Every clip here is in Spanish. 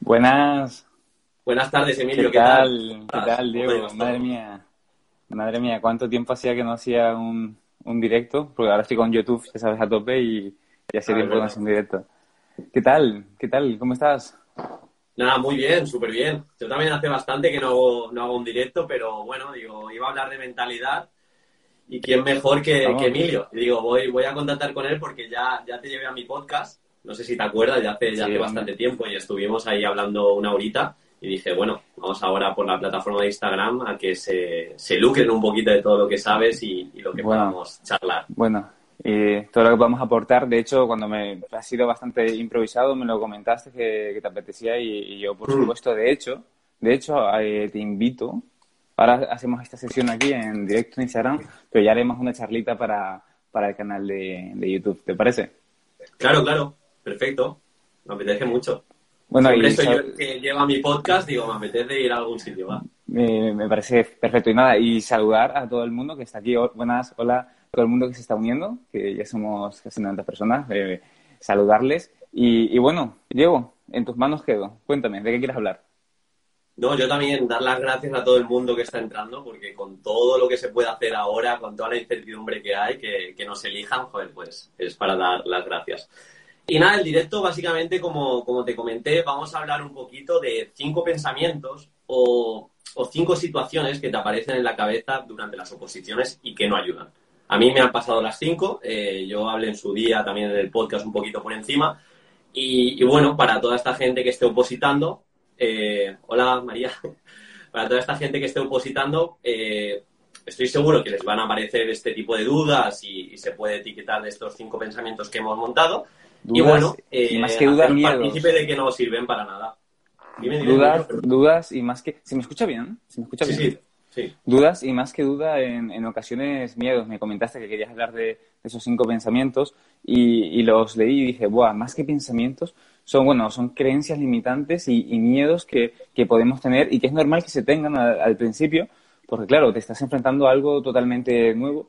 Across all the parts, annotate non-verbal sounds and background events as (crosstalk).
Buenas. Buenas tardes, Emilio. ¿Qué, tal? ¿Qué tal, Diego? Madre mía. Madre mía, ¿cuánto tiempo hacía que no hacía un, directo? Porque ahora estoy con YouTube, ya sabes, a tope y ya hace ah, tiempo que no hacía un directo. ¿Qué tal? ¿Qué tal? ¿Cómo estás? Nada, muy bien, súper bien. Yo también hace bastante que no hago, no hago un directo, pero bueno, digo, iba a hablar de mentalidad y quién mejor que, Emilio. Y digo, voy, voy a contactar con él porque ya, ya te llevé a mi podcast no sé si te acuerdas, ya hace, ya hace bastante tiempo y estuvimos ahí hablando una horita y dije, bueno, vamos ahora por la plataforma de Instagram a que se, se lucren un poquito de todo lo que sabes y, lo que podamos charlar. Bueno, y todo lo que podamos aportar, de hecho, cuando me ha sido bastante improvisado, me lo comentaste que, te apetecía y, yo, por mm. supuesto, de hecho, de hecho, eh, te invito. Ahora hacemos esta sesión aquí en directo en Instagram, pero ya haremos una charlita para, para el canal de, de YouTube, ¿te parece? Claro, claro perfecto. Me apetece mucho. Bueno, y esto yo que lleva mi podcast, digo, me apetece ir a algún sitio, va. Me, parece perfecto. Y nada, y saludar a todo el mundo que está aquí. Buenas, hola, todo el mundo que se está uniendo, que ya somos casi 90 personas. Eh, saludarles. Y, y, bueno, Diego, en tus manos quedo. Cuéntame, ¿de qué quieres hablar? No, yo también dar las gracias a todo el mundo que está entrando, porque con todo lo que se puede hacer ahora, con toda la incertidumbre que hay, que, que nos elijan, joder, pues es para dar las gracias. Y nada, el directo básicamente, como, como te comenté, vamos a hablar un poquito de cinco pensamientos o, o cinco situaciones que te aparecen en la cabeza durante las oposiciones y que no ayudan. A mí me han pasado las cinco, eh, yo hablé en su día también en el podcast un poquito por encima. Y, bueno, para toda esta gente que esté opositando, eh, hola María, (laughs) para toda esta gente que esté opositando, eh, estoy seguro que les van a aparecer este tipo de dudas y, y, se puede etiquetar de estos cinco pensamientos que hemos montado y bueno, eh, más que dudas, partícipe de que no sirven para nada. dudas, dudas y más que... ¿Se me escucha bien? ¿Se me escucha bien? Sí, sí. Dudas y más que duda en, en, ocasiones miedos. Me comentaste que querías hablar de, esos cinco pensamientos y, y, los leí y dije, buah, más que pensamientos, son, bueno, son creencias limitantes y, miedos que, que, podemos tener y que es normal que se tengan al principio, porque claro, te estás enfrentando a algo totalmente nuevo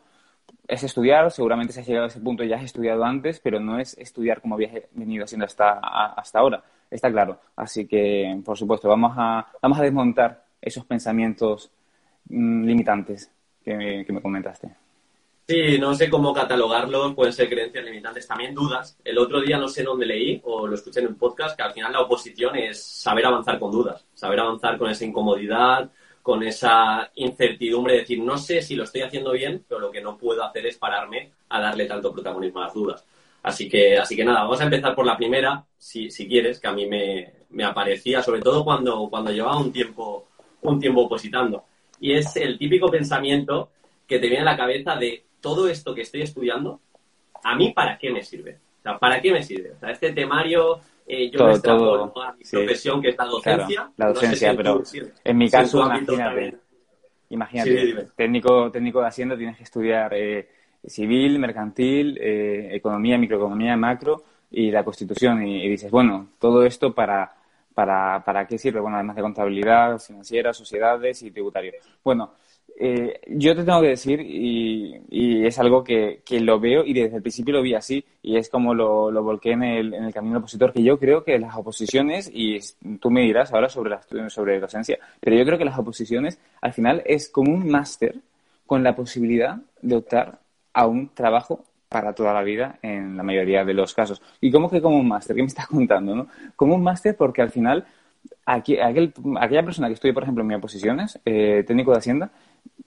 es estudiar, seguramente si has llegado a ese punto ya has estudiado antes, pero no es estudiar como habías venido haciendo hasta, hasta ahora, está claro. Así que, por supuesto, vamos a, vamos a desmontar esos pensamientos mm, limitantes que me, comentaste. Sí, no sé cómo catalogarlos, pueden ser creencias limitantes, también dudas. El otro día no sé dónde leí o lo escuché en un podcast que al final la oposición es saber avanzar con dudas, saber avanzar con esa incomodidad, con esa incertidumbre de decir, no sé si lo estoy haciendo bien, pero lo que no puedo hacer es pararme a darle tanto protagonismo a las dudas. Así que, así que nada, vamos a empezar por la primera, si, si quieres, que a mí me, me, aparecía, sobre todo cuando, cuando llevaba un tiempo, un tiempo opositando. Y es el típico pensamiento que te viene a la cabeza de todo esto que estoy estudiando, ¿a mí para qué me sirve? O sea, ¿para qué me sirve? O sea, este temario eh, yo me todo, a mi profesión, que es la docencia. la docencia, pero en mi caso, imagínate, imagínate técnico, técnico de Hacienda tienes que estudiar eh, civil, mercantil, eh, economía, microeconomía, macro y la Constitución. Y, y, dices, bueno, todo esto para, para, para qué sirve? Bueno, además de contabilidad financiera, sociedades y tributario. Bueno, eh, yo te tengo que decir, y, es algo que, lo veo y desde el principio lo vi así, y es como lo, lo volqué en el, en el camino opositor, que yo creo que las oposiciones, y tú me dirás ahora sobre, la, sobre docencia, pero yo creo que las oposiciones al final es como un máster con la posibilidad de optar a un trabajo para toda la vida en la mayoría de los casos. ¿Y cómo que como un máster? ¿Qué me estás contando? ¿no? Como un máster porque al final aquí, aquel, aquella persona que estudia, por ejemplo, en mis oposiciones, eh, técnico de Hacienda,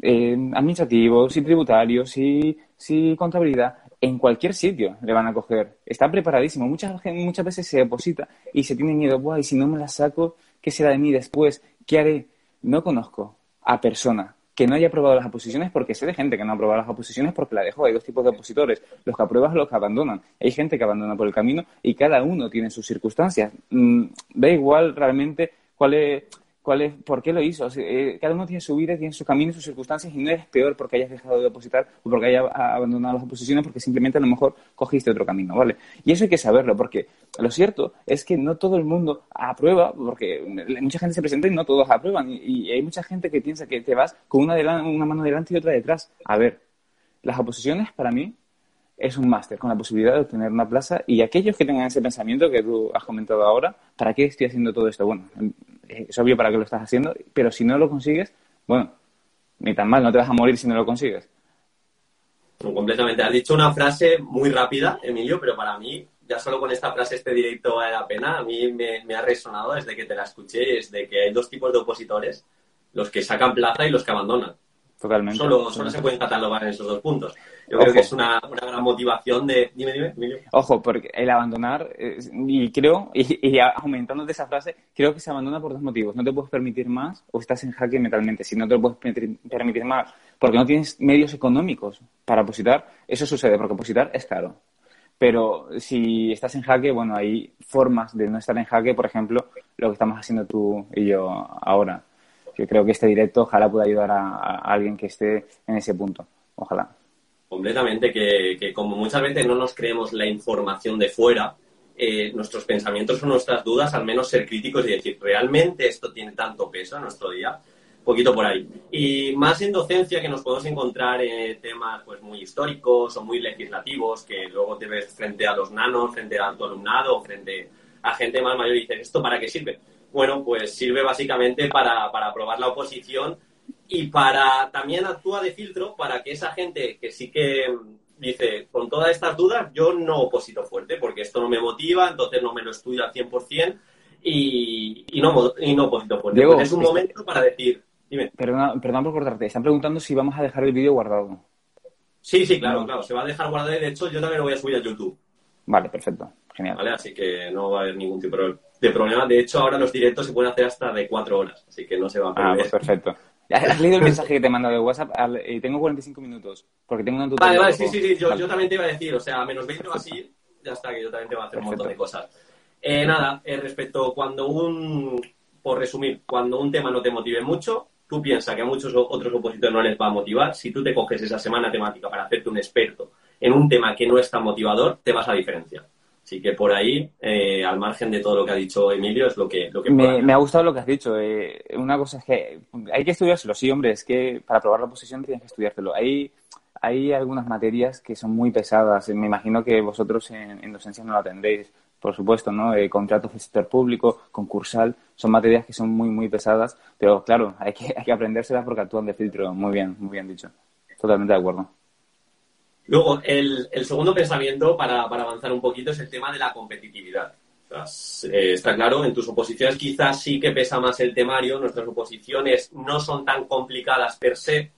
eh, administrativo, si tributario, si, si contabilidad, en cualquier sitio le van a coger. Está preparadísimo. Muchas, muchas veces se deposita y se tiene miedo, y si no me la saco, ¿qué será de mí después? ¿Qué haré? No conozco a persona que no haya aprobado las oposiciones, porque sé de gente que no ha aprobado las oposiciones porque la dejó. Hay dos tipos de opositores, los que aprueban y los que abandonan. Hay gente que abandona por el camino y cada uno tiene sus circunstancias. Mm, da igual realmente cuál es cuál es, por qué lo hizo. Eh, cada uno tiene su vida, tiene su camino, sus circunstancias y no eres peor porque hayas dejado de opositar o porque hayas abandonado las oposiciones porque simplemente a lo mejor cogiste otro camino, ¿vale? Y eso hay que saberlo porque lo cierto es que no todo el mundo aprueba porque mucha gente se presenta y no todos aprueban y, hay mucha gente que piensa que te vas con una, una mano delante y otra detrás. A ver, las oposiciones para mí es un máster con la posibilidad de obtener una plaza y aquellos que tengan ese pensamiento que tú has comentado ahora, ¿para qué estoy haciendo todo esto? Bueno, es obvio para qué lo estás haciendo, pero si no lo consigues, bueno, ni tan mal, no te vas a morir si no lo consigues. completamente. Has dicho una frase muy rápida, Emilio, pero para mí, ya solo con esta frase este directo vale la pena. A mí me, me ha resonado desde que te la escuché, es de que hay dos tipos de opositores, los que sacan plaza y los que abandonan. Totalmente. Solo, solo se pueden catalogar en esos dos puntos. Yo creo que es una, una, gran motivación de... Dime, dime. Ojo, porque el abandonar, y creo, y, aumentando de esa frase, creo que se abandona por dos motivos. No te puedes permitir más o estás en jaque mentalmente. Si no te lo puedes permitir más porque no tienes medios económicos para opositar, eso sucede, porque opositar es caro. Pero si estás en jaque, bueno, hay formas de no estar en jaque, por ejemplo, lo que estamos haciendo tú y yo ahora. Yo creo que este directo ojalá pueda ayudar a, alguien que esté en ese punto. Ojalá. Completamente, que, como muchas veces no nos creemos la información de fuera, eh, nuestros pensamientos o nuestras dudas, al menos ser críticos y decir, ¿realmente esto tiene tanto peso en nuestro día? Poquito por ahí. Y más en docencia que nos podemos encontrar en temas pues muy históricos o muy legislativos, que luego te ves frente a los nanos, frente a tu alumnado, frente a gente más mayor y dices, ¿esto para qué sirve? Bueno, pues sirve básicamente para, para aprobar la oposición y para también actúa de filtro para que esa gente que sí que dice, con todas estas dudas, yo no oposito fuerte, porque esto no me motiva, entonces no me lo estudio al 100% y, y, no, y no oposito fuerte. Diego, es un momento para decir, dime. Perdón, perdón por cortarte, están preguntando si vamos a dejar el vídeo guardado. Sí, sí, claro, claro, se va a dejar guardado y de hecho yo también lo voy a subir a YouTube. Vale, perfecto, genial. Vale, así que no va a haber ningún tipo de problema. De hecho, ahora los directos se pueden hacer hasta de cuatro horas, así que no se va a perder. Ah, pues perfecto. ¿Has leído el mensaje que te he mandado de WhatsApp? Y tengo 45 minutos, porque tengo una tutorial. Vale, vale, sí, sí, sí, yo, yo, también te iba a decir, o sea, menos 20 o así, ya está, que yo también te voy a hacer un montón de cosas. Eh, nada, eh, respecto cuando un, por resumir, cuando un tema no te motive mucho, tú piensas que a muchos otros opositores no les va a motivar, si tú te coges esa semana temática para hacerte un experto en un tema que no es tan motivador, te vas a diferenciar. Así que por ahí, eh, al margen de todo lo que ha dicho Emilio, es lo que... Lo que me, ha gustado lo que has dicho. Eh, una cosa es que hay que estudiárselo, sí, hombre, es que para probar la posición tienes que estudiártelo. Hay, hay algunas materias que son muy pesadas. Me imagino que vosotros en, docencia no la tendréis, por supuesto, ¿no? Eh, contratos de sector público, concursal, son materias que son muy, muy pesadas, pero claro, hay que, (laughs) hay que aprendérselas porque actúan de filtro. Muy bien, muy bien dicho. Totalmente de acuerdo. Luego, el, segundo pensamiento para, avanzar un poquito es el tema de la competitividad. Eh, está claro, en tus oposiciones quizás sí que pesa más el temario, nuestras oposiciones no son tan complicadas per se,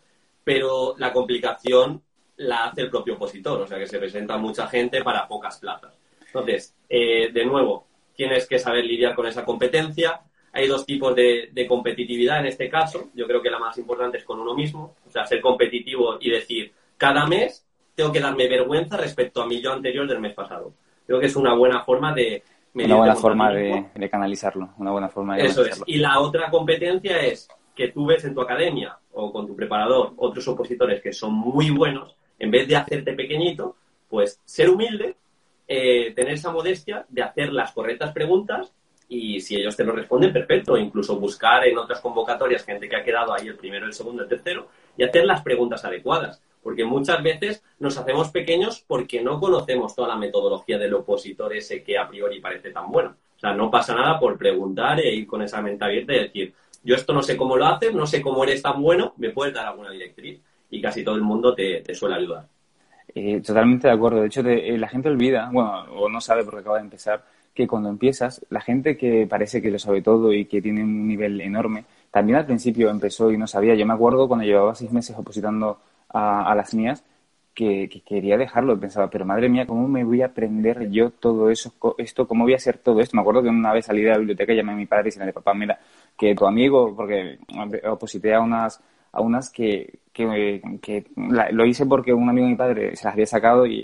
pero la complicación la hace el propio opositor, o sea que se presenta mucha gente para pocas plazas. Entonces, eh, de nuevo, tienes que saber lidiar con esa competencia. Hay dos tipos de, de, competitividad en este caso. Yo creo que la más importante es con uno mismo, o sea, ser competitivo y decir, cada mes tengo que darme vergüenza respecto a mi yo anterior del mes pasado. Creo que es una buena forma de... Una buena forma de, canalizarlo, una buena forma de Eso es. Y la otra competencia es que tú ves en tu academia o con tu preparador otros opositores que son muy buenos, en vez de hacerte pequeñito, pues ser humilde, eh, tener esa modestia de hacer las correctas preguntas y si ellos te lo responden, perfecto. Incluso buscar en otras convocatorias gente que ha quedado ahí el primero, el segundo, el tercero y hacer las preguntas adecuadas porque muchas veces nos hacemos pequeños porque no conocemos toda la metodología del opositor ese que a priori parece tan bueno. O sea, no pasa nada por preguntar e ir con esa mente abierta y decir, yo esto no sé cómo lo haces, no sé cómo eres tan bueno, me puedes dar alguna directriz. Y casi todo el mundo te, suele ayudar. Eh, totalmente de acuerdo. De hecho, eh, la gente olvida, bueno, o no sabe porque acaba de empezar, que cuando empiezas, la gente que parece que lo sabe todo y que tiene un nivel enorme, también al principio empezó y no sabía. Yo me acuerdo cuando llevaba seis meses opositando a, las mías que, quería dejarlo. Pensaba, pero madre mía, ¿cómo me voy a aprender yo todo eso, esto? ¿Cómo voy a hacer todo esto? Me acuerdo que una vez salí de la biblioteca llamé a mi padre y dije, papá, mira, que tu amigo, porque oposité a unas, a unas que, que, lo hice porque un amigo de mi padre se las había sacado y,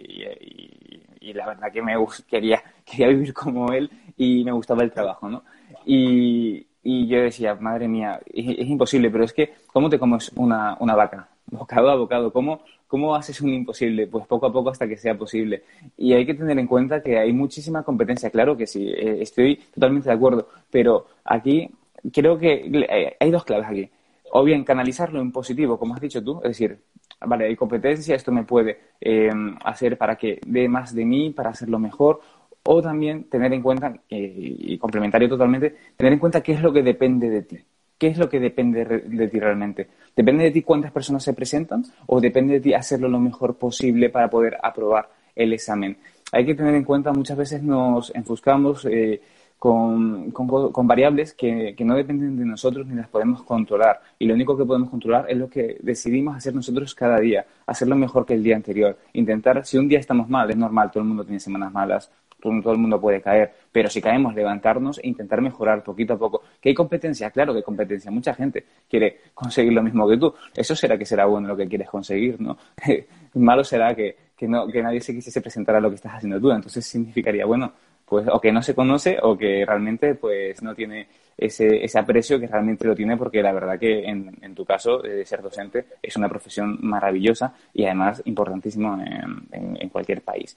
la verdad que me quería, (laughs) quería vivir como él y me gustaba el trabajo, ¿no? Y, yo decía, madre mía, es, imposible, pero es que, ¿cómo te comes una, una vaca? Bocado a bocado, ¿cómo, ¿cómo haces un imposible? Pues poco a poco hasta que sea posible. Y hay que tener en cuenta que hay muchísima competencia, claro que sí, eh, estoy totalmente de acuerdo, pero aquí creo que eh, hay dos claves aquí. O bien canalizarlo en positivo, como has dicho tú, es decir, vale, hay competencia, esto me puede eh, hacer para que dé más de mí, para hacerlo mejor, o también tener en cuenta, y complementario totalmente, tener en cuenta qué es lo que depende de ti. ¿Qué es lo que depende de ti realmente? ¿Depende de ti cuántas personas se presentan o depende de ti hacerlo lo mejor posible para poder aprobar el examen? Hay que tener en cuenta, muchas veces nos enfuscamos eh, con, con, variables que, que, no dependen de nosotros ni las podemos controlar. Y lo único que podemos controlar es lo que decidimos hacer nosotros cada día, hacerlo mejor que el día anterior. Intentar, si un día estamos mal, es normal, todo el mundo tiene semanas malas, todo el mundo puede caer, pero si caemos, levantarnos e intentar mejorar poquito a poco. ¿Que hay competencia? Claro que hay competencia. Mucha gente quiere conseguir lo mismo que tú. Eso será que será bueno lo que quieres conseguir, ¿no? (laughs) Malo será que, que, no, que nadie se quisiese presentar a lo que estás haciendo tú. Entonces significaría, bueno, pues o que no se conoce o que realmente pues no tiene ese, ese aprecio que realmente lo tiene porque la verdad que en, en tu caso de ser docente es una profesión maravillosa y además importantísimo en, en cualquier país.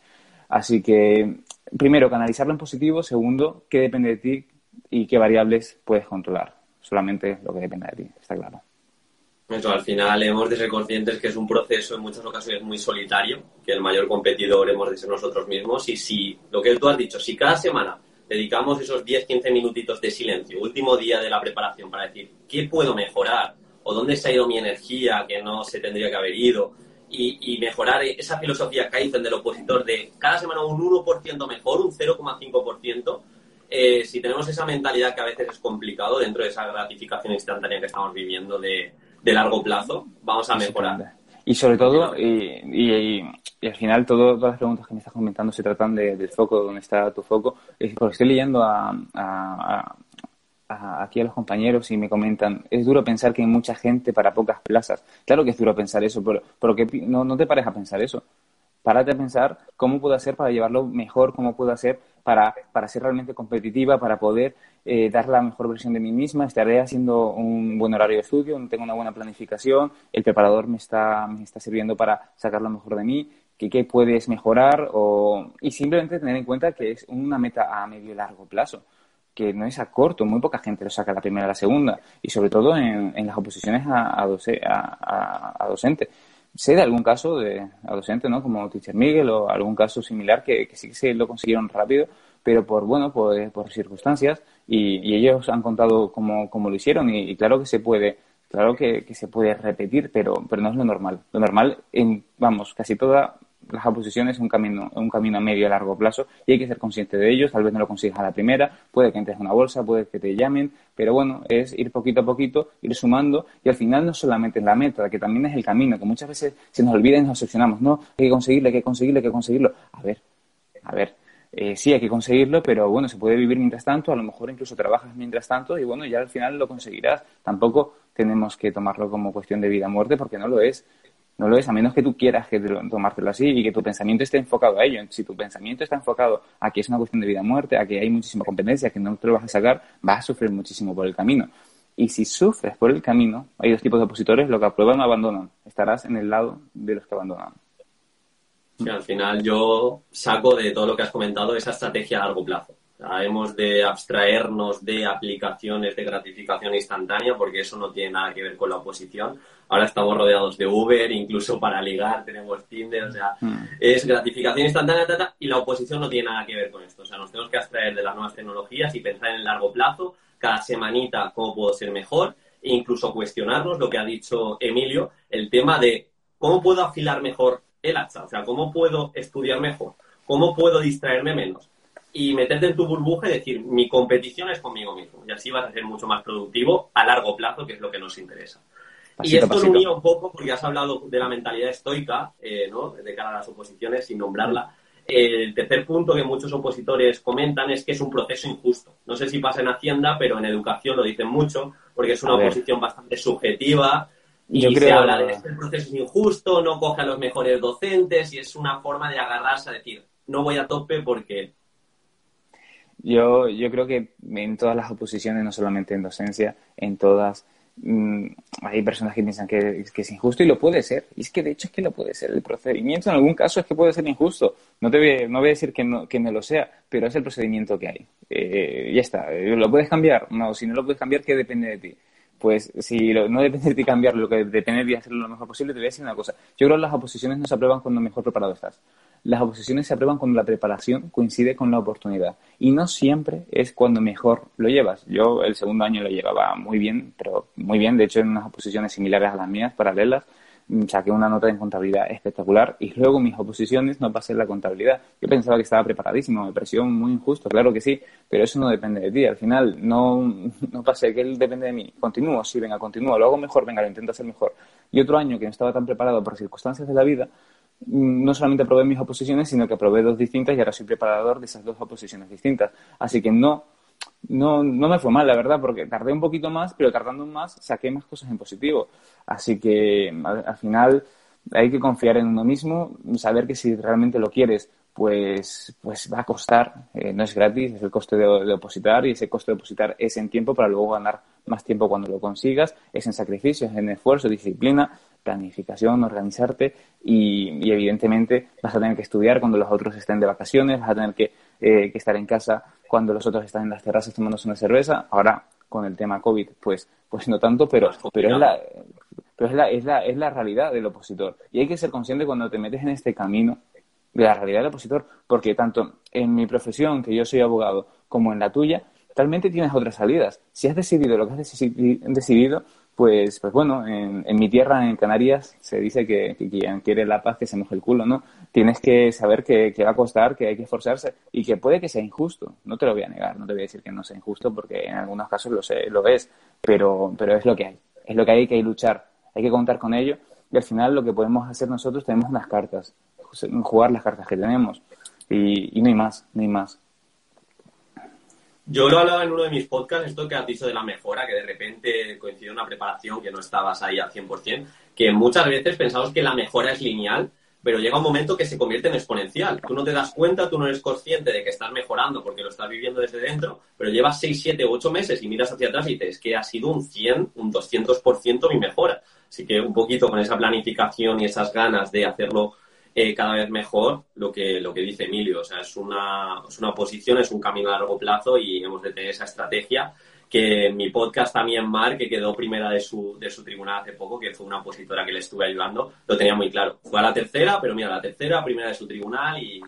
Así que, primero, canalizarlo en positivo. Segundo, qué depende de ti y qué variables puedes controlar. Solamente lo que depende de ti, está claro. Eso, al final hemos de ser conscientes que es un proceso en muchas ocasiones muy solitario, que el mayor competidor hemos de ser nosotros mismos y si, lo que tú has dicho, si cada semana dedicamos esos 10-15 minutitos de silencio, último día de la preparación para decir, ¿qué puedo mejorar? ¿O dónde se ha ido mi energía que no se tendría que haber ido? Y, mejorar esa filosofía Kaizen del opositor de cada semana un 1% mejor, un 0,5%, eh, si tenemos esa mentalidad que a veces es complicado dentro de esa gratificación instantánea que estamos viviendo de, largo plazo, vamos a mejorar. Y sobre todo, y, al final todas las preguntas que me estás comentando se tratan del foco, dónde está tu foco. Porque estoy leyendo a, aquí a los compañeros y me comentan, es duro pensar que hay mucha gente para pocas plazas. Claro que es duro pensar eso, pero, pero que no, no te pares a pensar eso. Párate a pensar cómo puedo hacer para llevarlo mejor, cómo puedo hacer para, para ser realmente competitiva, para poder eh, dar la mejor versión de mí misma. Estaré haciendo un buen horario de estudio, tengo una buena planificación, el preparador me está, me está sirviendo para sacar lo mejor de mí, que qué puedes mejorar o, y simplemente tener en cuenta que es una meta a medio y largo plazo que no es a corto, muy poca gente lo saca la primera a la segunda, y sobre todo en, las oposiciones a, a, docente. Sé de algún caso de a docente, ¿no? Como Teacher Miguel o algún caso similar que, sí que se lo consiguieron rápido, pero por, bueno, por, por circunstancias, y, ellos han contado cómo, cómo lo hicieron, y, claro que se puede, claro que, que, se puede repetir, pero, pero no es lo normal. Lo normal, en, vamos, casi toda las oposiciones es un camino, un camino a medio a largo plazo y hay que ser consciente de ellos. Tal vez no lo consigas a la primera, puede que entres en una bolsa, puede que te llamen, pero bueno, es ir poquito a poquito, ir sumando y al final no solamente es la meta, que también es el camino, que muchas veces se nos olvida y nos obsesionamos. No, hay que conseguirlo, hay que conseguirlo, hay que conseguirlo. A ver, a ver. Eh, sí, hay que conseguirlo, pero bueno, se puede vivir mientras tanto, a lo mejor incluso trabajas mientras tanto y bueno, ya al final lo conseguirás. Tampoco tenemos que tomarlo como cuestión de vida o muerte porque no lo es. No lo es, a menos que tú quieras que tomártelo así y que tu pensamiento esté enfocado a ello. Si tu pensamiento está enfocado a que es una cuestión de vida o muerte, a que hay muchísima competencia, que no te lo vas a sacar, vas a sufrir muchísimo por el camino. Y si sufres por el camino, hay dos tipos de opositores, los que aprueban o abandonan. Estarás en el lado de los que abandonan. al final yo saco de todo lo que has comentado esa estrategia a largo plazo. Hemos de abstraernos de aplicaciones de gratificación instantánea porque eso no tiene nada que ver con la oposición ahora estamos rodeados de Uber, incluso para ligar tenemos Tinder, o sea, mm. es gratificación instantánea y la oposición no tiene nada que ver con esto. O sea, nos tenemos que abstraer de las nuevas tecnologías y pensar en el largo plazo, cada semanita cómo puedo ser mejor e incluso cuestionarnos lo que ha dicho Emilio, el tema de cómo puedo afilar mejor el hacha, o sea, cómo puedo estudiar mejor, cómo puedo distraerme menos y meterte en tu burbuja y decir, mi competición es conmigo mismo. Y así vas a ser mucho más productivo a largo plazo, que es lo que nos interesa y esto lo unía un poco porque has hablado de la mentalidad estoica, eh, ¿no? De cara a las oposiciones, sin nombrarla. El tercer punto que muchos opositores comentan es que es un proceso injusto. No sé si pasa en Hacienda, pero en educación lo dicen mucho, porque es una oposición bastante subjetiva Y Yo se habla de que este proceso es injusto, no coge a los mejores docentes y es una forma de agarrarse a decir, no voy a tope porque... Yo, yo creo que en todas las oposiciones, no solamente en docencia, en todas, mm, hay personas que piensan que, es injusto y lo puede ser. Y es que de hecho es que lo puede ser. El procedimiento en algún caso es que puede ser injusto. No te voy, no voy a decir que no, que no lo sea, pero es el procedimiento que hay. Eh, ya está. ¿Lo puedes cambiar? No, si no lo puedes cambiar, ¿qué depende de ti? Pues si no depende de ti cambiar lo que depende de ti hacerlo lo mejor posible, te voy a decir una cosa. Yo creo que las oposiciones no se aprueban cuando mejor preparado estás. Las oposiciones se aprueban cuando la preparación coincide con la oportunidad. Y no siempre es cuando mejor lo llevas. Yo el segundo año lo llevaba muy bien, pero muy bien. De hecho, en unas oposiciones similares a las mías, paralelas, saqué una nota en contabilidad espectacular y luego mis oposiciones no pasé la contabilidad. Yo pensaba que estaba preparadísimo, me pareció muy injusto, claro que sí, pero eso no depende de ti. Al final no, (laughs) no pasé, que él depende de mí. Continúo, sí, venga, continúo, lo hago mejor, venga, lo intento hacer mejor. Y otro año que no estaba tan preparado por circunstancias de la vida, mm, no solamente aprobé mis oposiciones, sino que aprobé dos distintas y ahora soy preparador de esas dos oposiciones distintas. Así que no no, no me fue mal, la verdad, porque tardé un poquito más, pero tardando más saqué más cosas en positivo. Así que al, final hay que confiar en uno mismo, saber que si realmente lo quieres, pues, pues va a costar, eh, no es gratis, es el coste de, de, opositar y ese coste de opositar es en tiempo para luego ganar más tiempo cuando lo consigas, es en sacrificio, es en esfuerzo, disciplina, planificación, organizarte y, evidentemente vas a tener que estudiar cuando los otros estén de vacaciones, vas a tener que, eh, que estar en casa cuando los otros están en las terrazas tomándose una cerveza. Ahora, con el tema COVID, pues, pues no tanto, pero, pero, es, la, pero es, la, es, la, es la realidad del opositor. Y hay que ser consciente cuando te metes en este camino de la realidad del opositor, porque tanto en mi profesión, que yo soy abogado, como en la tuya, realmente tienes otras salidas. Si has decidido lo que has decidido, pues, pues bueno, en, mi tierra, en Canarias, se dice que, quien quiere la paz que se moje el culo, ¿no? Tienes que saber que, va a costar, que hay que esforzarse y que puede que sea injusto. No te lo voy a negar, no te voy a decir que no sea injusto porque en algunos casos lo, sé, lo es, pero, pero es lo que hay. Es lo que hay, que hay luchar, hay que contar con ello y al final lo que podemos hacer nosotros tenemos unas cartas, jugar las cartas que tenemos y, y no hay más, no hay más. Yo lo hablaba en uno de mis podcasts, esto que has dicho de la mejora, que de repente coincide una preparación que no estabas ahí al 100%, que muchas veces pensamos que la mejora es lineal, pero llega un momento que se convierte en exponencial. Tú no te das cuenta, tú no eres consciente de que estás mejorando porque lo estás viviendo desde dentro, pero llevas 6, 7, 8 meses y miras hacia atrás y dices que ha sido un 100, un 200% mi mejora. Así que un poquito con esa planificación y esas ganas de hacerlo eh, cada vez mejor lo que, lo que dice Emilio. O sea, es una, es una posición, es un camino a largo plazo y hemos de tener esa estrategia que mi podcast también, Mar, que quedó primera de su, de su tribunal hace poco, que fue una opositora que le estuve ayudando, lo tenía muy claro. Fue a la tercera, pero mira, la tercera, primera de su tribunal y,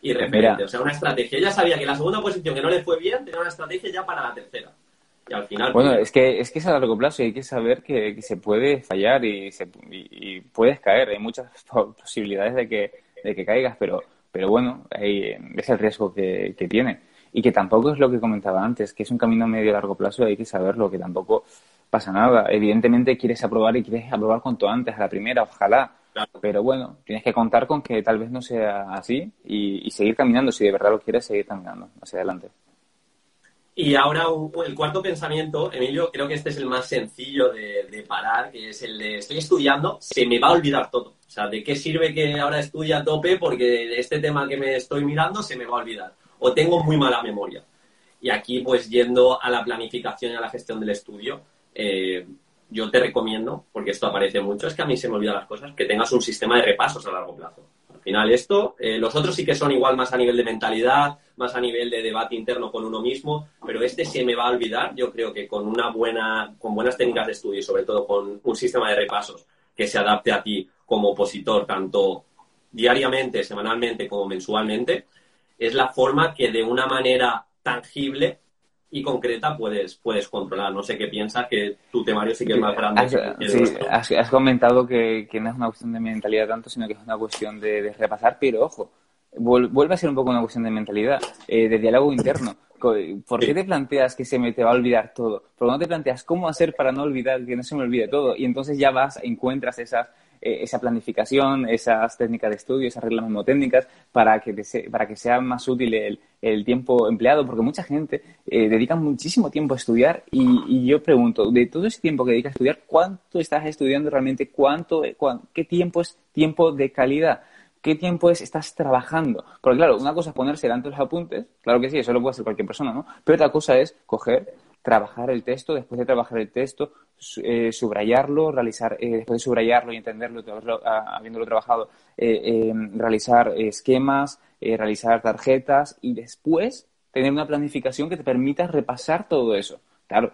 y referente. O sea, una estrategia. Ella sabía que la segunda posición que no le fue bien, tenía una estrategia ya para la tercera. Y al final... Bueno, es que, es que es a largo plazo y hay que saber que, se puede fallar y, se, y, puedes caer. Hay muchas (laughs) posibilidades de que, de que caigas, pero, pero bueno, es el riesgo que, que tiene. Y que tampoco es lo que comentaba antes, que es un camino medio a largo plazo y hay que saberlo, que tampoco pasa nada. Evidentemente quieres aprobar y quieres aprobar cuanto antes, a la primera, ojalá. Pero bueno, tienes que contar con que tal vez no sea así y, y seguir caminando, si de verdad lo quieres, seguir caminando hacia adelante. Y ahora el cuarto pensamiento, Emilio, creo que este es el más sencillo de, parar, que es el de estoy estudiando, se me va a olvidar todo. O sea, ¿de qué sirve que ahora estudie a tope? Porque este tema que me estoy mirando se me va a olvidar. O tengo muy mala memoria. Y aquí, pues yendo a la planificación y a la gestión del estudio, eh, yo te recomiendo, porque esto aparece mucho, es que a mí se me olvidan las cosas, que tengas un sistema de repasos a largo plazo final esto, eh, los otros sí que son igual más a nivel de mentalidad, más a nivel de debate interno con uno mismo, pero este se me va a olvidar, yo creo que con una buena, con buenas técnicas de estudio y sobre todo con un sistema de repasos que se adapte a ti como opositor, tanto diariamente, semanalmente como mensualmente, es la forma que de una manera tangible y concreta puedes, puedes controlar. No sé qué piensas, que tu temario sí que es más grande. Has, comentado que, no es una cuestión de mentalidad tanto, sino que es una cuestión de, repasar, pero ojo, vuelve a ser un poco una cuestión de mentalidad, eh, de diálogo interno. ¿Por qué te planteas que se me te va a olvidar todo? ¿Por qué no te planteas cómo hacer para no olvidar, que no se me olvide todo? Y entonces ya vas, encuentras esas, eh, esa planificación, esas técnicas de estudio, esas reglas memotécnicas para que, para que sea más útil el, el tiempo empleado, porque mucha gente eh, dedica muchísimo tiempo a estudiar y, yo pregunto, de todo ese tiempo que dedica a estudiar, ¿cuánto estás estudiando realmente? ¿Cuánto, ¿Qué tiempo es tiempo de calidad? ¿Qué tiempo es estás trabajando? Porque claro, una cosa es ponerse delante de los apuntes, claro que sí, eso lo puede hacer cualquier persona, ¿no? Pero otra cosa es coger, trabajar el texto, después de trabajar el texto, eh, subrayarlo, realizar, eh, después de subrayarlo y entenderlo, habiéndolo trabajado, eh, realizar esquemas, realizar tarjetas y después tener una planificación que te permita repasar todo eso. Claro,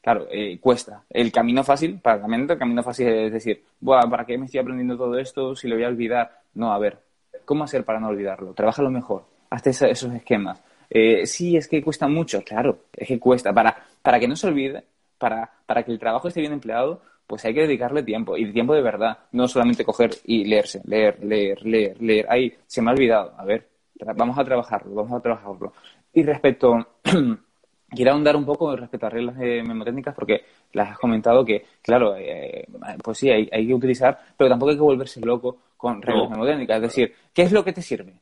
claro, cuesta. El camino fácil, para el camino fácil es decir, ¿para qué me estoy aprendiendo todo esto si lo voy a olvidar? No, a ver, ¿cómo hacer para no olvidarlo? Trabájalo mejor, hazte esos esquemas. Eh, sí, es que cuesta mucho, claro, es que cuesta. Para, para que no se olvide, para, para que el trabajo esté bien empleado, pues hay que dedicarle tiempo, y tiempo de verdad, no solamente coger y leerse, leer, leer, leer, leer. Ahí, se me ha olvidado, a ver, vamos a trabajarlo, vamos a trabajarlo. Y respecto, (clears throat) quiero ahondar un poco respecto a reglas de memotécnicas, porque las has comentado que, claro, eh, pues sí, hay, hay, que utilizar, pero tampoco hay que volverse loco con reglas memotécnicas. Es decir, ¿qué es lo que te sirve?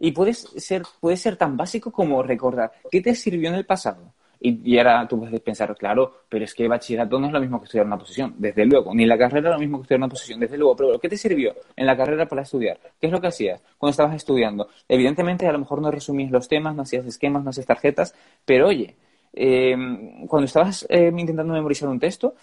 Y puedes ser, puede ser tan básico como recordar qué te sirvió en el pasado. Y, ahora tú puedes pensar, claro, pero es que bachillerato no es lo mismo que estudiar una posición, desde luego, ni la carrera es lo mismo que estudiar una posición, desde luego, pero ¿qué te sirvió en la carrera para estudiar? ¿Qué es lo que hacías cuando estabas estudiando? Evidentemente, a lo mejor no resumías los temas, no hacías esquemas, no hacías tarjetas, pero oye, eh, cuando estabas eh, intentando memorizar un texto,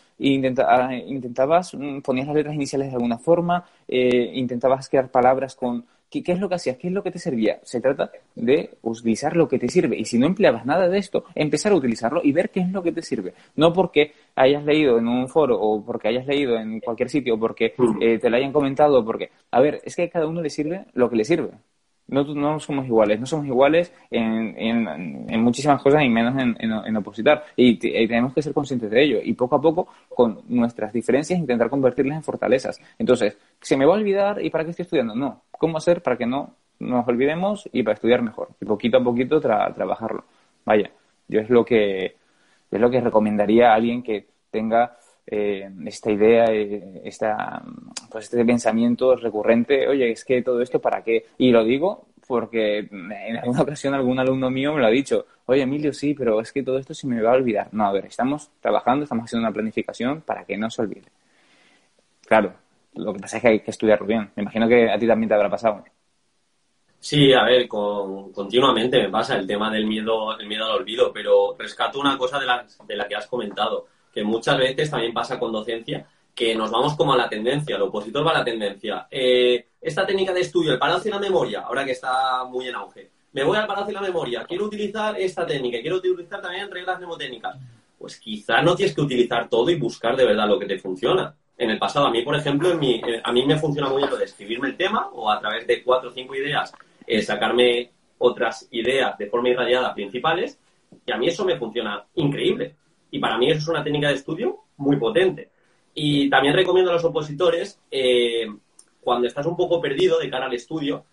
ah, intentabas, mm, ponías las letras iniciales de alguna forma, eh, intentabas crear palabras con ¿Qué, es lo que hacías? ¿Qué es lo que te servía? Se trata de utilizar lo que te sirve. Y si no empleabas nada de esto, empezar a utilizarlo y ver qué es lo que te sirve. No porque hayas leído en un foro o porque hayas leído en cualquier sitio o porque mm. eh, te lo hayan comentado o porque... A ver, es que a cada uno le sirve lo que le sirve. No, no somos iguales, no somos iguales en, en, muchísimas cosas y menos en, en opositar. Y, tenemos que ser conscientes de ello y poco a poco, con nuestras diferencias, intentar convertirlas en fortalezas. Entonces, ¿se me va a olvidar y para qué estoy estudiando? No. ¿Cómo hacer para que no nos olvidemos y para estudiar mejor? Y poquito a poquito trabajarlo. Vaya, yo es lo que, es lo que recomendaría a alguien que tenga eh, esta idea, eh, esta, pues este pensamiento recurrente, oye, es que todo esto para qué. Y lo digo porque en alguna ocasión algún alumno mío me lo ha dicho, oye Emilio, sí, pero es que todo esto se me va a olvidar. No, a ver, estamos trabajando, estamos haciendo una planificación para que no se olvide. Claro, lo que pasa es que hay que estudiarlo bien. Me imagino que a ti también te habrá pasado. Sí, a ver, con, continuamente me pasa el tema del miedo, el miedo al olvido, pero rescato una cosa de la, de la que has comentado que muchas veces también pasa con docencia, que nos vamos como a la tendencia, el opositor va a la tendencia. Eh, esta técnica de estudio, el palacio de la memoria, ahora que está muy en auge. Me voy al palacio de la memoria, quiero utilizar esta técnica, quiero utilizar también reglas mnemotécnicas. Pues quizá no tienes que utilizar todo y buscar de verdad lo que te funciona. En el pasado, a mí, por ejemplo, en mi, eh, a mí me funciona muy bien lo de escribirme el tema o a través de cuatro o cinco ideas eh, sacarme otras ideas de forma irradiada principales y a mí eso me funciona increíble. Y para mí eso es una técnica de estudio muy potente. Y también recomiendo a los opositores, eh, cuando estás un poco perdido de cara al estudio,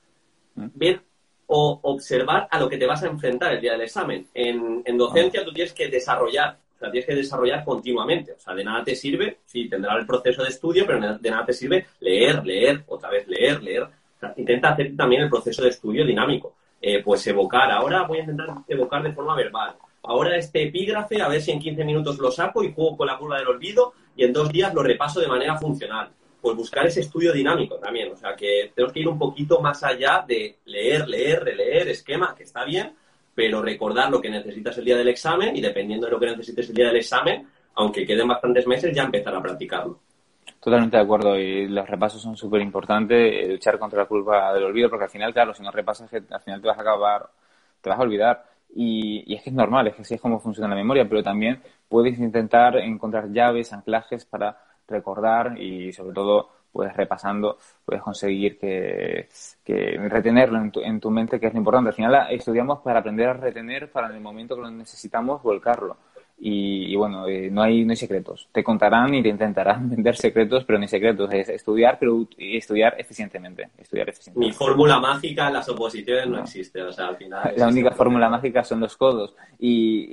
mm. ver o observar a lo que te vas a enfrentar el día del examen. En, docencia tú tienes que desarrollar, o sea, tienes que desarrollar continuamente. O sea, de nada te sirve, sí, tendrá el proceso de estudio, pero de nada te sirve leer, leer, otra vez leer, leer. intenta hacer también el proceso de estudio dinámico. Eh, pues evocar, ahora voy a intentar evocar de forma verbal ahora este epígrafe, a ver si en 15 minutos lo saco y juego con la curva del olvido y en dos días lo repaso de manera funcional. Pues buscar ese estudio dinámico también, o sea que tenemos que ir un poquito más allá de leer, leer, releer, esquema, que está bien, pero recordar lo que necesitas el día del examen y dependiendo de lo que necesites el día del examen, aunque queden bastantes meses, ya empezar a practicarlo. Totalmente de acuerdo y los repasos son súper importantes, luchar contra la curva del olvido, porque al final, claro, si no repasas, al final te vas a acabar, te vas a olvidar y, es que es normal, es que así es como funciona la memoria, pero también puedes intentar encontrar llaves, anclajes para recordar y sobre todo pues repasando puedes conseguir que, que retenerlo en tu, en tu mente que es lo importante. Al final estudiamos para aprender a retener para en el momento que lo necesitamos volcarlo. Y, bueno, eh, no, hay, no hay secretos. Te contarán y te intentarán (laughs) vender secretos, pero no hay secretos. Es estudiar, pero estudiar eficientemente. Estudiar eficientemente. Mi fórmula mágica en las oposiciones no, existe. O sea, al final La única fórmula mágica son los codos. Y,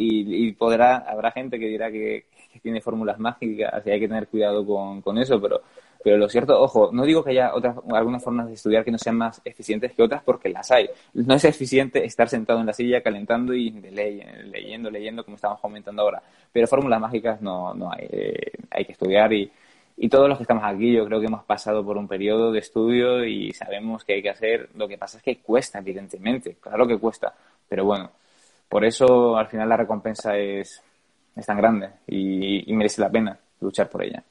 y, podrá, habrá gente que dirá que, tiene fórmulas mágicas y hay que tener cuidado con, con eso, pero Pero lo cierto, ojo, no digo que haya otras, algunas formas de estudiar que no sean más eficientes que otras porque las hay. No es eficiente estar sentado en la silla calentando y leyendo, leyendo, como estamos comentando ahora. Pero fórmulas mágicas no, no hay. Eh, hay que estudiar y, y todos los que estamos aquí yo creo que hemos pasado por un periodo de estudio y sabemos que hay que hacer. Lo que pasa es que cuesta, evidentemente. Claro que cuesta. Pero bueno, por eso al final la recompensa es, es tan grande y merece la pena luchar por ella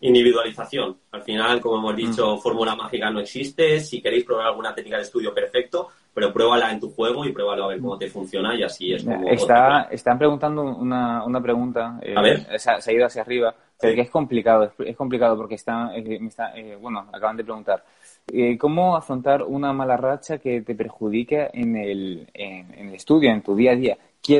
individualización. Al final, como hemos dicho, mm. fórmula mágica no existe. Si queréis probar alguna técnica de estudio, perfecto, pero pruébala en tu juego y pruébalo a ver cómo te funciona y así es como... Está, están preguntando una, una pregunta, eh, a ver. Se, ha ido hacia arriba, pero que es complicado, es, complicado porque está, eh, está eh, bueno, acaban de preguntar, ¿cómo afrontar una mala racha que te perjudique en el, en, el estudio, en tu día a día?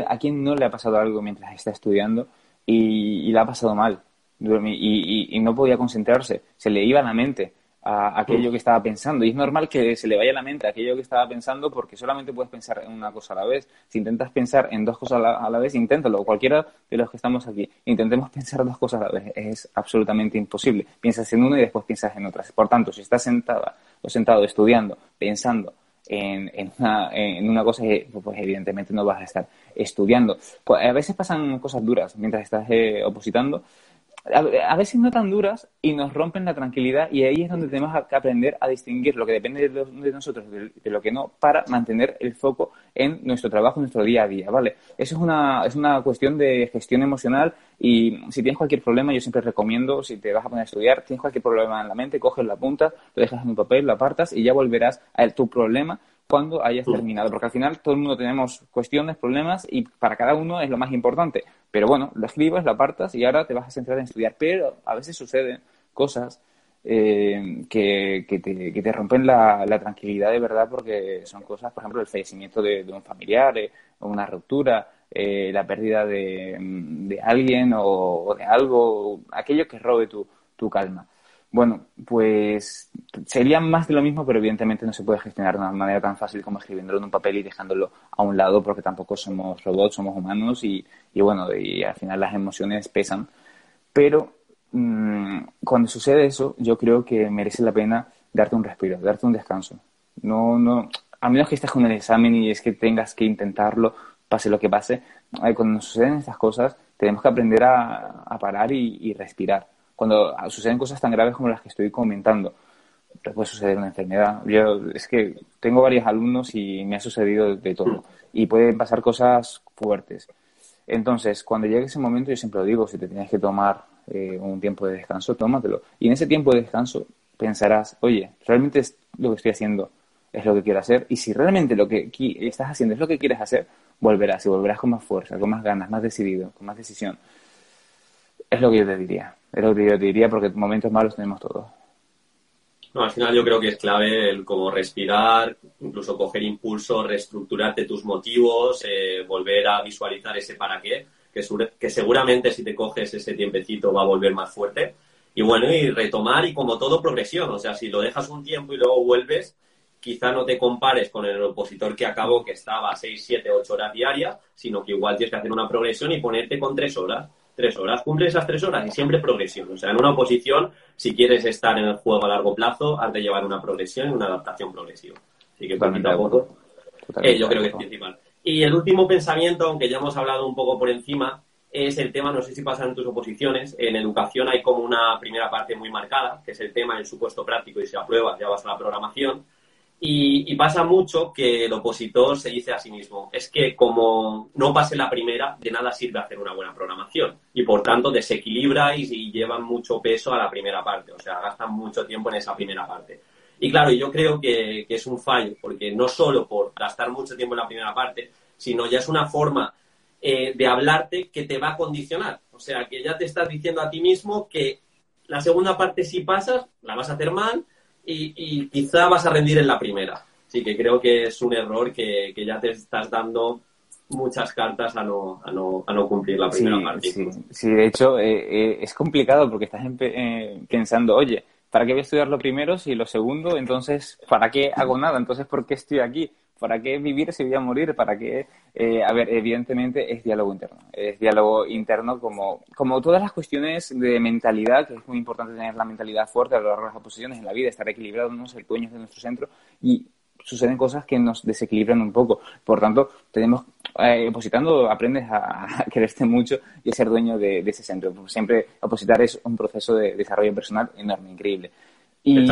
¿A quién no le ha pasado algo mientras está estudiando y, y le ha pasado mal? Y, y, no podía concentrarse, se le iba a la mente a aquello que estaba pensando. Y es normal que se le vaya a la mente a aquello que estaba pensando porque solamente puedes pensar en una cosa a la vez. Si intentas pensar en dos cosas a la, vez, inténtalo. Cualquiera de los que estamos aquí, intentemos pensar dos cosas a la vez. Es absolutamente imposible. Piensas en una y después piensas en otra. Por tanto, si estás sentada o sentado estudiando, pensando en, en, una, en una cosa, pues evidentemente no vas a estar estudiando. Pues a veces pasan cosas duras mientras estás eh, opositando a, veces no tan duras y nos rompen la tranquilidad y ahí es donde tenemos que aprender a distinguir lo que depende de, nosotros de, lo que no para mantener el foco en nuestro trabajo, en nuestro día a día, ¿vale? Eso es una, es una cuestión de gestión emocional y si tienes cualquier problema, yo siempre recomiendo, si te vas a poner a estudiar, tienes cualquier problema en la mente, coges la punta, lo dejas en un papel, lo apartas y ya volverás a tu problema cuando hayas terminado, porque al final todo el mundo tenemos cuestiones, problemas y para cada uno es lo más importante. Pero bueno, lo escribes, lo apartas y ahora te vas a centrar en estudiar. Pero a veces suceden cosas eh, que, que, te, que, te, rompen la, la, tranquilidad de verdad porque son cosas, por ejemplo, el fallecimiento de, un familiar, eh, una ruptura, eh, la pérdida de, de alguien o, o, de algo, aquello que robe tu, tu calma. Bueno, pues sería más de lo mismo, pero evidentemente no se puede gestionar de una manera tan fácil como escribiéndolo en un papel y dejándolo a un lado, porque tampoco somos robots, somos humanos y, y bueno, y al final las emociones pesan. Pero mmm, cuando sucede eso, yo creo que merece la pena darte un respiro, darte un descanso. No, no, a menos que estés con el examen y es que tengas que intentarlo, pase lo que pase, eh, cuando suceden estas cosas, tenemos que aprender a, parar y respirar cuando suceden cosas tan graves como las que estoy comentando. Te puede suceder una enfermedad. Yo es que tengo varios alumnos y me ha sucedido de todo. Y pueden pasar cosas fuertes. Entonces, cuando llegue ese momento, yo siempre lo digo, si te tienes que tomar eh, un tiempo de descanso, tómatelo. Y en ese tiempo de descanso pensarás, oye, realmente es lo que estoy haciendo es lo que quiero hacer. Y si realmente lo que estás haciendo es lo que quieres hacer, volverás y volverás con más fuerza, con más ganas, más decidido, con más decisión. Es lo que yo te diría. Es lo que yo te diría porque momentos malos tenemos todos. No, al final yo creo que es clave el como respirar, incluso coger impulso, reestructurarte tus motivos, eh, volver a visualizar ese para qué, que, que seguramente si te coges ese tiempecito va a volver más fuerte. Y bueno, y retomar y como todo progresión, o sea, si lo dejas un tiempo y luego vuelves, quizá no te compares con el opositor que acabó que estaba 6, 7, 8 horas diarias, sino que igual tienes que hacer una progresión y ponerte con 3 horas tres horas, cumple esas tres horas y siempre progresión. O sea, en una oposición, si quieres estar en el juego a largo plazo, has de llevar una progresión y una adaptación progresiva. Así que poquito a poco, eh, yo creo que es principal. Y el último pensamiento, aunque ya hemos hablado un poco por encima, es el tema, no sé si pasa en tus oposiciones, en educación hay como una primera parte muy marcada, que es el tema del supuesto práctico y si apruebas ya vas a la programación. Y, pasa mucho que el opositor se dice a sí mismo, es que como no pase la primera, de nada sirve hacer una buena programación. Y por tanto desequilibra y, y llevan mucho peso a la primera parte, o sea, gastan mucho tiempo en esa primera parte. Y claro, yo creo que, es un fallo, porque no solo por gastar mucho tiempo en la primera parte, sino ya es una forma eh, de hablarte que te va a condicionar. O sea, que ya te estás diciendo a ti mismo que la segunda parte si pasas, la vas a hacer mal, y, quizá vas a rendir en la primera. Así que creo que es un error que, ya te estás dando muchas cartas a no, a no, a no cumplir la primera parte. Sí, de hecho eh, eh, es complicado porque estás eh, pensando, oye, ¿para qué voy a estudiar lo primero si lo segundo, entonces, ¿para qué hago nada? Entonces, ¿por qué estoy aquí? ¿Para qué vivir si voy a morir? ¿Para qué? Eh, a ver, evidentemente es diálogo interno. Es diálogo interno como, como todas las cuestiones de mentalidad, que es muy importante tener la mentalidad fuerte a lo largo de las posiciones en la vida, estar equilibrados, no ser dueños de nuestro centro y suceden cosas que nos desequilibran un poco. Por tanto, tenemos, eh, opositando aprendes a, quererte mucho y a ser dueño de, ese centro. Siempre opositar es un proceso de desarrollo personal enorme, increíble. Y,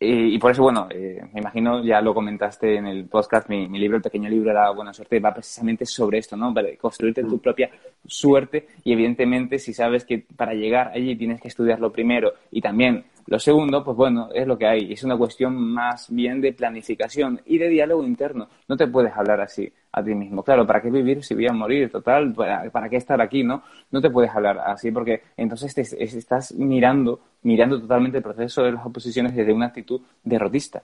y por eso, bueno, eh, me imagino, ya lo comentaste en el podcast, mi, libro, el pequeño libro La Buena Suerte, va precisamente sobre esto, ¿no? Para construirte tu mm. propia suerte y evidentemente si sabes que para llegar allí tienes que estudiarlo primero y también lo segundo, pues bueno, es lo que hay. Es una cuestión más bien de planificación y de diálogo interno. No te puedes hablar así a ti mismo. Claro, ¿para qué vivir si voy a morir? Total, ¿para, qué estar aquí? ¿No? No te puedes hablar así porque entonces te, estás mirando, mirando totalmente el proceso de las oposiciones desde una actitud derrotista.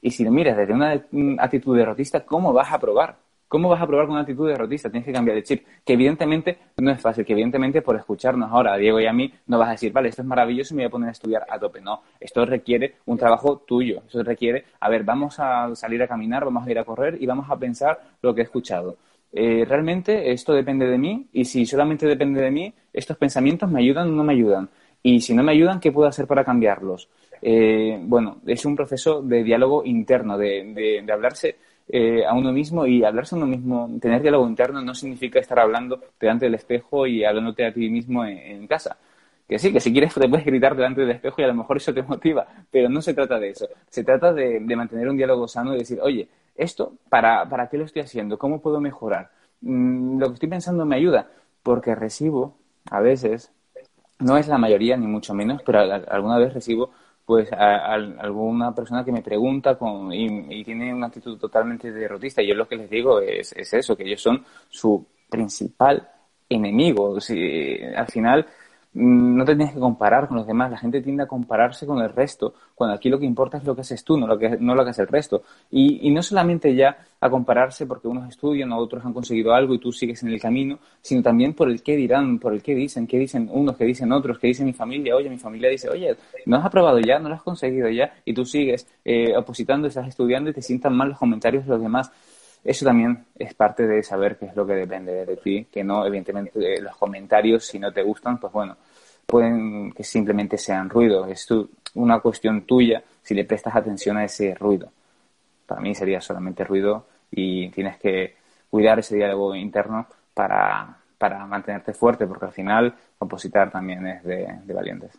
Y si lo miras desde una actitud derrotista, ¿cómo vas a probar? ¿Cómo vas a probar con una actitud derrotista? Tienes que cambiar de chip. Que evidentemente no es fácil, que evidentemente por escucharnos ahora a Diego y a mí no vas a decir, vale, esto es maravilloso y me voy a poner a estudiar a tope. No, esto requiere un trabajo tuyo. Eso requiere, a ver, vamos a salir a caminar, vamos a ir a correr y vamos a pensar lo que he escuchado. Eh, realmente esto depende de mí y si solamente depende de mí, estos pensamientos me ayudan o no me ayudan. Y si no me ayudan, ¿qué puedo hacer para cambiarlos? Eh, bueno, es un proceso de diálogo interno, de, de hablarse eh, a uno mismo y hablarse a uno mismo, tener diálogo interno no significa estar hablando delante del espejo y hablándote a ti mismo en, casa. Que sí, que si quieres te puedes gritar delante del espejo y a lo mejor eso te motiva, pero no se trata de eso. Se trata de, mantener un diálogo sano y decir, oye, esto, ¿para, ¿para qué lo estoy haciendo? ¿Cómo puedo mejorar? Mm, lo que estoy pensando me ayuda, porque recibo, a veces, no es la mayoría ni mucho menos, pero alguna vez recibo pues a, alguna persona que me pregunta con, y, tiene una actitud totalmente derrotista. Y yo lo que les digo es, es eso, que ellos son su principal enemigo. Al final no te tienes que comparar con los demás. La gente tiende a compararse con el resto, cuando aquí lo que importa es lo que haces tú, no lo que, no lo que hace el resto. Y, no solamente ya a compararse porque unos estudian, otros han conseguido algo y tú sigues en el camino, sino también por el qué dirán, por el qué dicen, qué dicen unos, qué dicen otros, qué dice mi familia. Oye, mi familia dice, oye, no has aprobado ya, no lo has conseguido ya, y tú sigues eh, opositando, estás estudiando y te sientan mal los comentarios de los demás eso también es parte de saber qué es lo que depende de ti, que no, evidentemente, los comentarios, si no te gustan, pues bueno, pueden que simplemente sean ruido. Es una cuestión tuya si le prestas atención a ese ruido. Para mí sería solamente ruido y tienes que cuidar ese diálogo interno para, para mantenerte fuerte, porque al final opositar también es de valientes.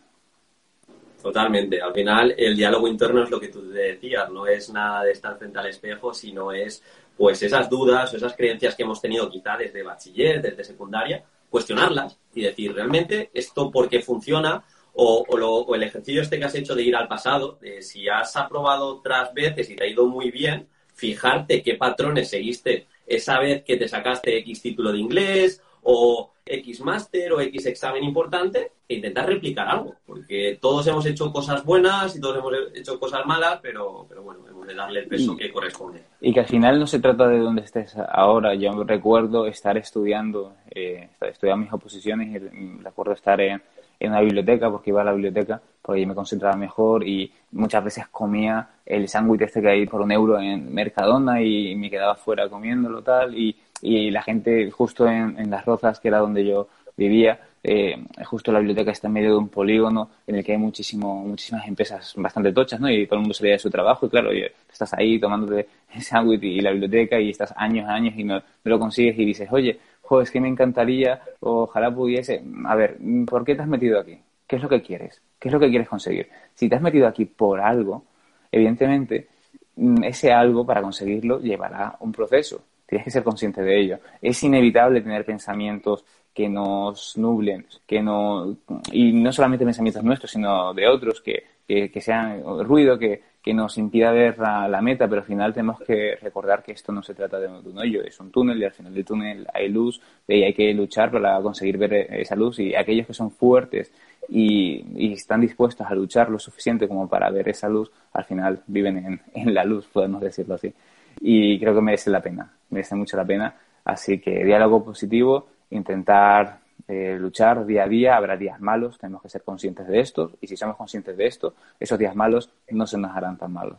Totalmente. Al final, el diálogo interno es lo que tú decías, no es nada de estar frente al espejo, sino es pues esas dudas o esas creencias que hemos tenido quizá desde bachiller, desde secundaria, cuestionarlas y decir, ¿realmente esto por qué funciona? O, o, el ejercicio este que has hecho de ir al pasado, de si has aprobado otras veces y te ha ido muy bien, fijarte qué patrones seguiste esa vez que te sacaste X título de inglés o X máster o X examen importante e intentar replicar algo, porque todos hemos hecho cosas buenas y todos hemos hecho cosas malas, pero, pero bueno, hemos de darle el peso que corresponde. Y que al final no se trata de dónde estés ahora. Yo recuerdo estar estudiando, eh, estudiando mis oposiciones y recuerdo estar en, en una biblioteca, porque iba a la biblioteca, porque ahí me concentraba mejor y muchas veces comía el sándwich este que hay por un euro en Mercadona y me quedaba fuera comiéndolo tal y y la gente justo en, en Las Rozas, que era donde yo vivía, eh, justo la biblioteca está en medio de un polígono en el que hay muchísimo, muchísimas empresas bastante tochas, ¿no? Y todo el mundo salía de su trabajo y claro, estás ahí tomándote (laughs) el sándwich y la biblioteca y estás años, años y no, lo consigues y dices, oye, jo, es que me encantaría, ojalá pudiese, a ver, ¿por qué te has metido aquí? ¿Qué es lo que quieres? ¿Qué es lo que quieres conseguir? Si te has metido aquí por algo, evidentemente, mm, ese algo para conseguirlo llevará un proceso Tienes que ser consciente de ello. Es inevitable tener pensamientos que nos nublen, que no, y no solamente pensamientos nuestros, sino de otros, que, que, sean ruido, que, que nos impida ver la, meta, pero al final tenemos que recordar que esto no se trata de, un hoyo, es un túnel y al final del túnel hay luz y hay que luchar para conseguir ver esa luz y aquellos que son fuertes y, y están dispuestos a luchar lo suficiente como para ver esa luz, al final viven en, en la luz, podemos decirlo así. Y creo que merece la pena, merece mucho la pena. Así que diálogo positivo, intentar eh, luchar día a día, habrá días malos, tenemos que ser conscientes de esto y si somos conscientes de esto, esos días malos no se nos harán tan malos.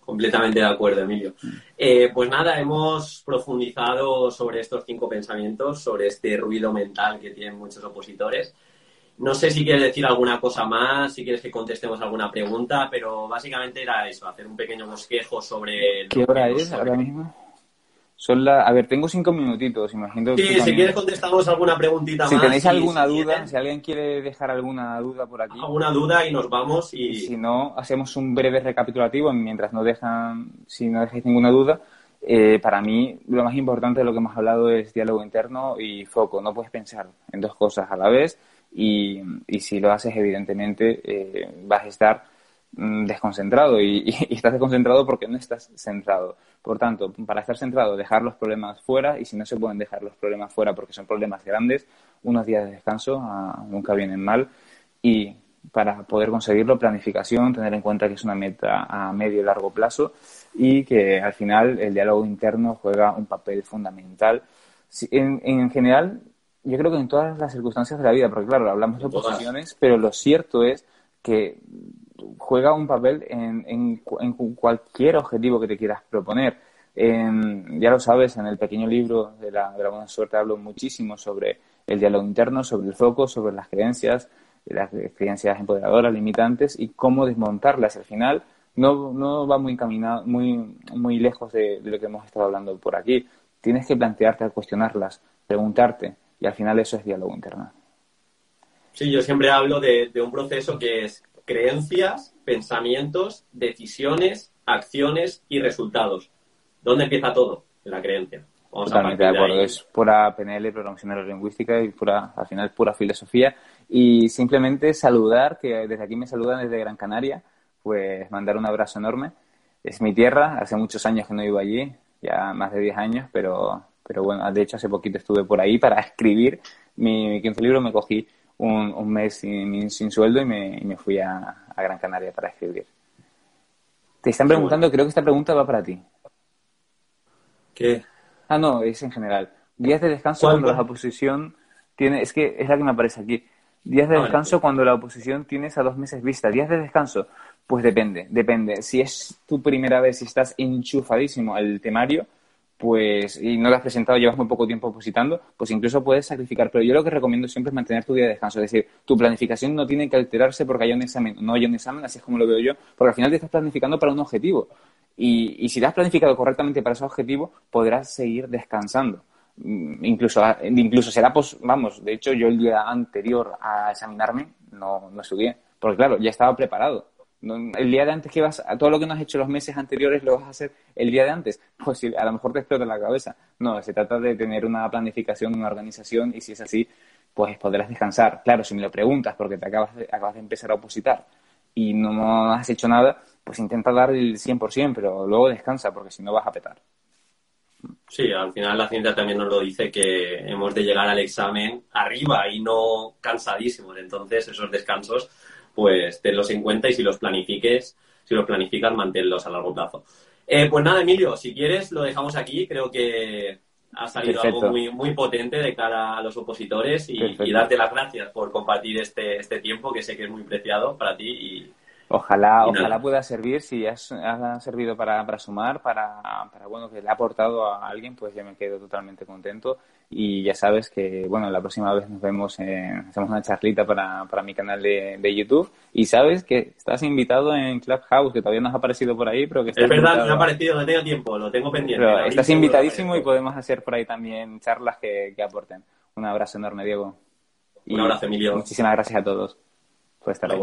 Completamente de acuerdo, Emilio. Eh, pues nada, hemos profundizado sobre estos cinco pensamientos, sobre este ruido mental que tienen muchos opositores. No sé si quieres decir alguna cosa más, si quieres que contestemos alguna pregunta, pero básicamente era eso, hacer un pequeño bosquejo sobre... ¿Qué hora es ahora mismo? Son A ver, tengo cinco minutitos, imagino. Sí, si quieres contestamos alguna preguntita si Tenéis alguna duda, si alguien quiere dejar alguna duda por aquí. Alguna duda y nos vamos y... si no, hacemos un breve recapitulativo mientras no dejan, si no dejáis ninguna duda. Eh, para mí, lo más importante de lo que hemos hablado es diálogo interno y foco. No puedes pensar en dos cosas a la vez y, y si lo haces, evidentemente, eh, vas a estar desconcentrado y, estás desconcentrado porque no estás centrado. Por tanto, para estar centrado, dejar los problemas fuera y si no se pueden dejar los problemas fuera porque son problemas grandes, unos días de descanso ah, nunca vienen mal y para poder conseguirlo, planificación, tener en cuenta que es una meta a medio y largo plazo y que al final el diálogo interno juega un papel fundamental. En, en general, yo creo que en todas las circunstancias de la vida, porque claro, hablamos de oposiciones, pero lo cierto es que juega un papel en, en, cualquier objetivo que te quieras proponer. ya lo sabes, en el pequeño libro de la, de la buena suerte hablo muchísimo sobre el diálogo interno, sobre el foco, sobre las creencias, las creencias empoderadoras, limitantes y cómo desmontarlas. Al final no, no va muy encaminado, muy, muy lejos de, lo que hemos estado hablando por aquí. Tienes que plantearte, cuestionarlas, preguntarte y al final eso es diálogo interno. Sí, yo siempre hablo de un proceso que es creencias, pensamientos, decisiones, acciones y resultados. ¿Dónde empieza todo? En la creencia. Totalmente de acuerdo. es pura PNL, programación neurolingüística y pura, al final pura filosofía. Y simplemente saludar, que desde aquí me saludan desde Gran Canaria, pues mandar un abrazo enorme. Es mi tierra, hace muchos años que no vivo allí, ya más de 10 años, pero, pero bueno, de hecho hace poquito estuve por ahí para (laughs) escribir mi, mi quinto libro, me cogí un, mes sin, sin, sueldo y me, me fui a, Gran Canaria para escribir. Te están preguntando, creo que esta pregunta va para ti. ¿Qué? Ah, no, es en general. Días de descanso cuando la oposición tiene, es que es la que me aparece aquí. Días de ah, descanso cuando la oposición tienes a dos meses vista. Días de descanso, pues depende, depende. Si es tu primera vez, si estás enchufadísimo al temario, pues, y no lo has presentado, llevas muy poco tiempo opositando, pues incluso puedes sacrificar. Pero yo lo que recomiendo siempre es mantener tu día de descanso. Es decir, tu planificación no tiene que alterarse porque haya un examen. No hay un examen, así es como lo veo yo, porque al final te estás planificando para un objetivo. Y, y si te has planificado correctamente para ese objetivo, podrás seguir descansando. Mm, incluso, incluso será, pues, vamos, de hecho, yo el día anterior a examinarme no, no estudié, porque claro, ya estaba preparado el día de antes que vas, a todo lo que no has hecho los meses anteriores lo vas a hacer el día de antes, pues a lo mejor te explota la cabeza. No, se trata de tener una planificación, una organización y si es así, pues podrás descansar. Claro, si me lo preguntas porque te acabas de, acabas de empezar a opositar y no, has hecho nada, pues intenta dar el 100%, pero luego descansa porque si no vas a petar. Sí, al final la ciencia también nos lo dice que hemos de llegar al examen arriba y no cansadísimos. Entonces, esos descansos pues tenlos en cuenta y si los planifiques, si los planificas, manténlos a largo plazo. Eh, pues nada, Emilio, si quieres lo dejamos aquí. Creo que ha salido algo muy, muy potente de cara a los opositores y, darte las gracias por compartir este, este tiempo que sé que es muy preciado para ti y, Ojalá, ojalá pueda servir, si ha servido para, para sumar, para, para, bueno, que le ha aportado a alguien, pues yo me quedo totalmente contento. Y ya sabes que, bueno, la próxima vez nos vemos, hacemos una charlita para, para mi canal de, de, YouTube. Y sabes que estás invitado en Clubhouse, que todavía no has aparecido por ahí, pero que Es verdad, no ha aparecido, no tengo tiempo, lo tengo pendiente. Pero estás invitadísimo y podemos hacer por ahí también charlas que, que aporten. Un abrazo enorme, Diego. Un abrazo, Emilio. Muchísimas gracias a todos por estar ahí.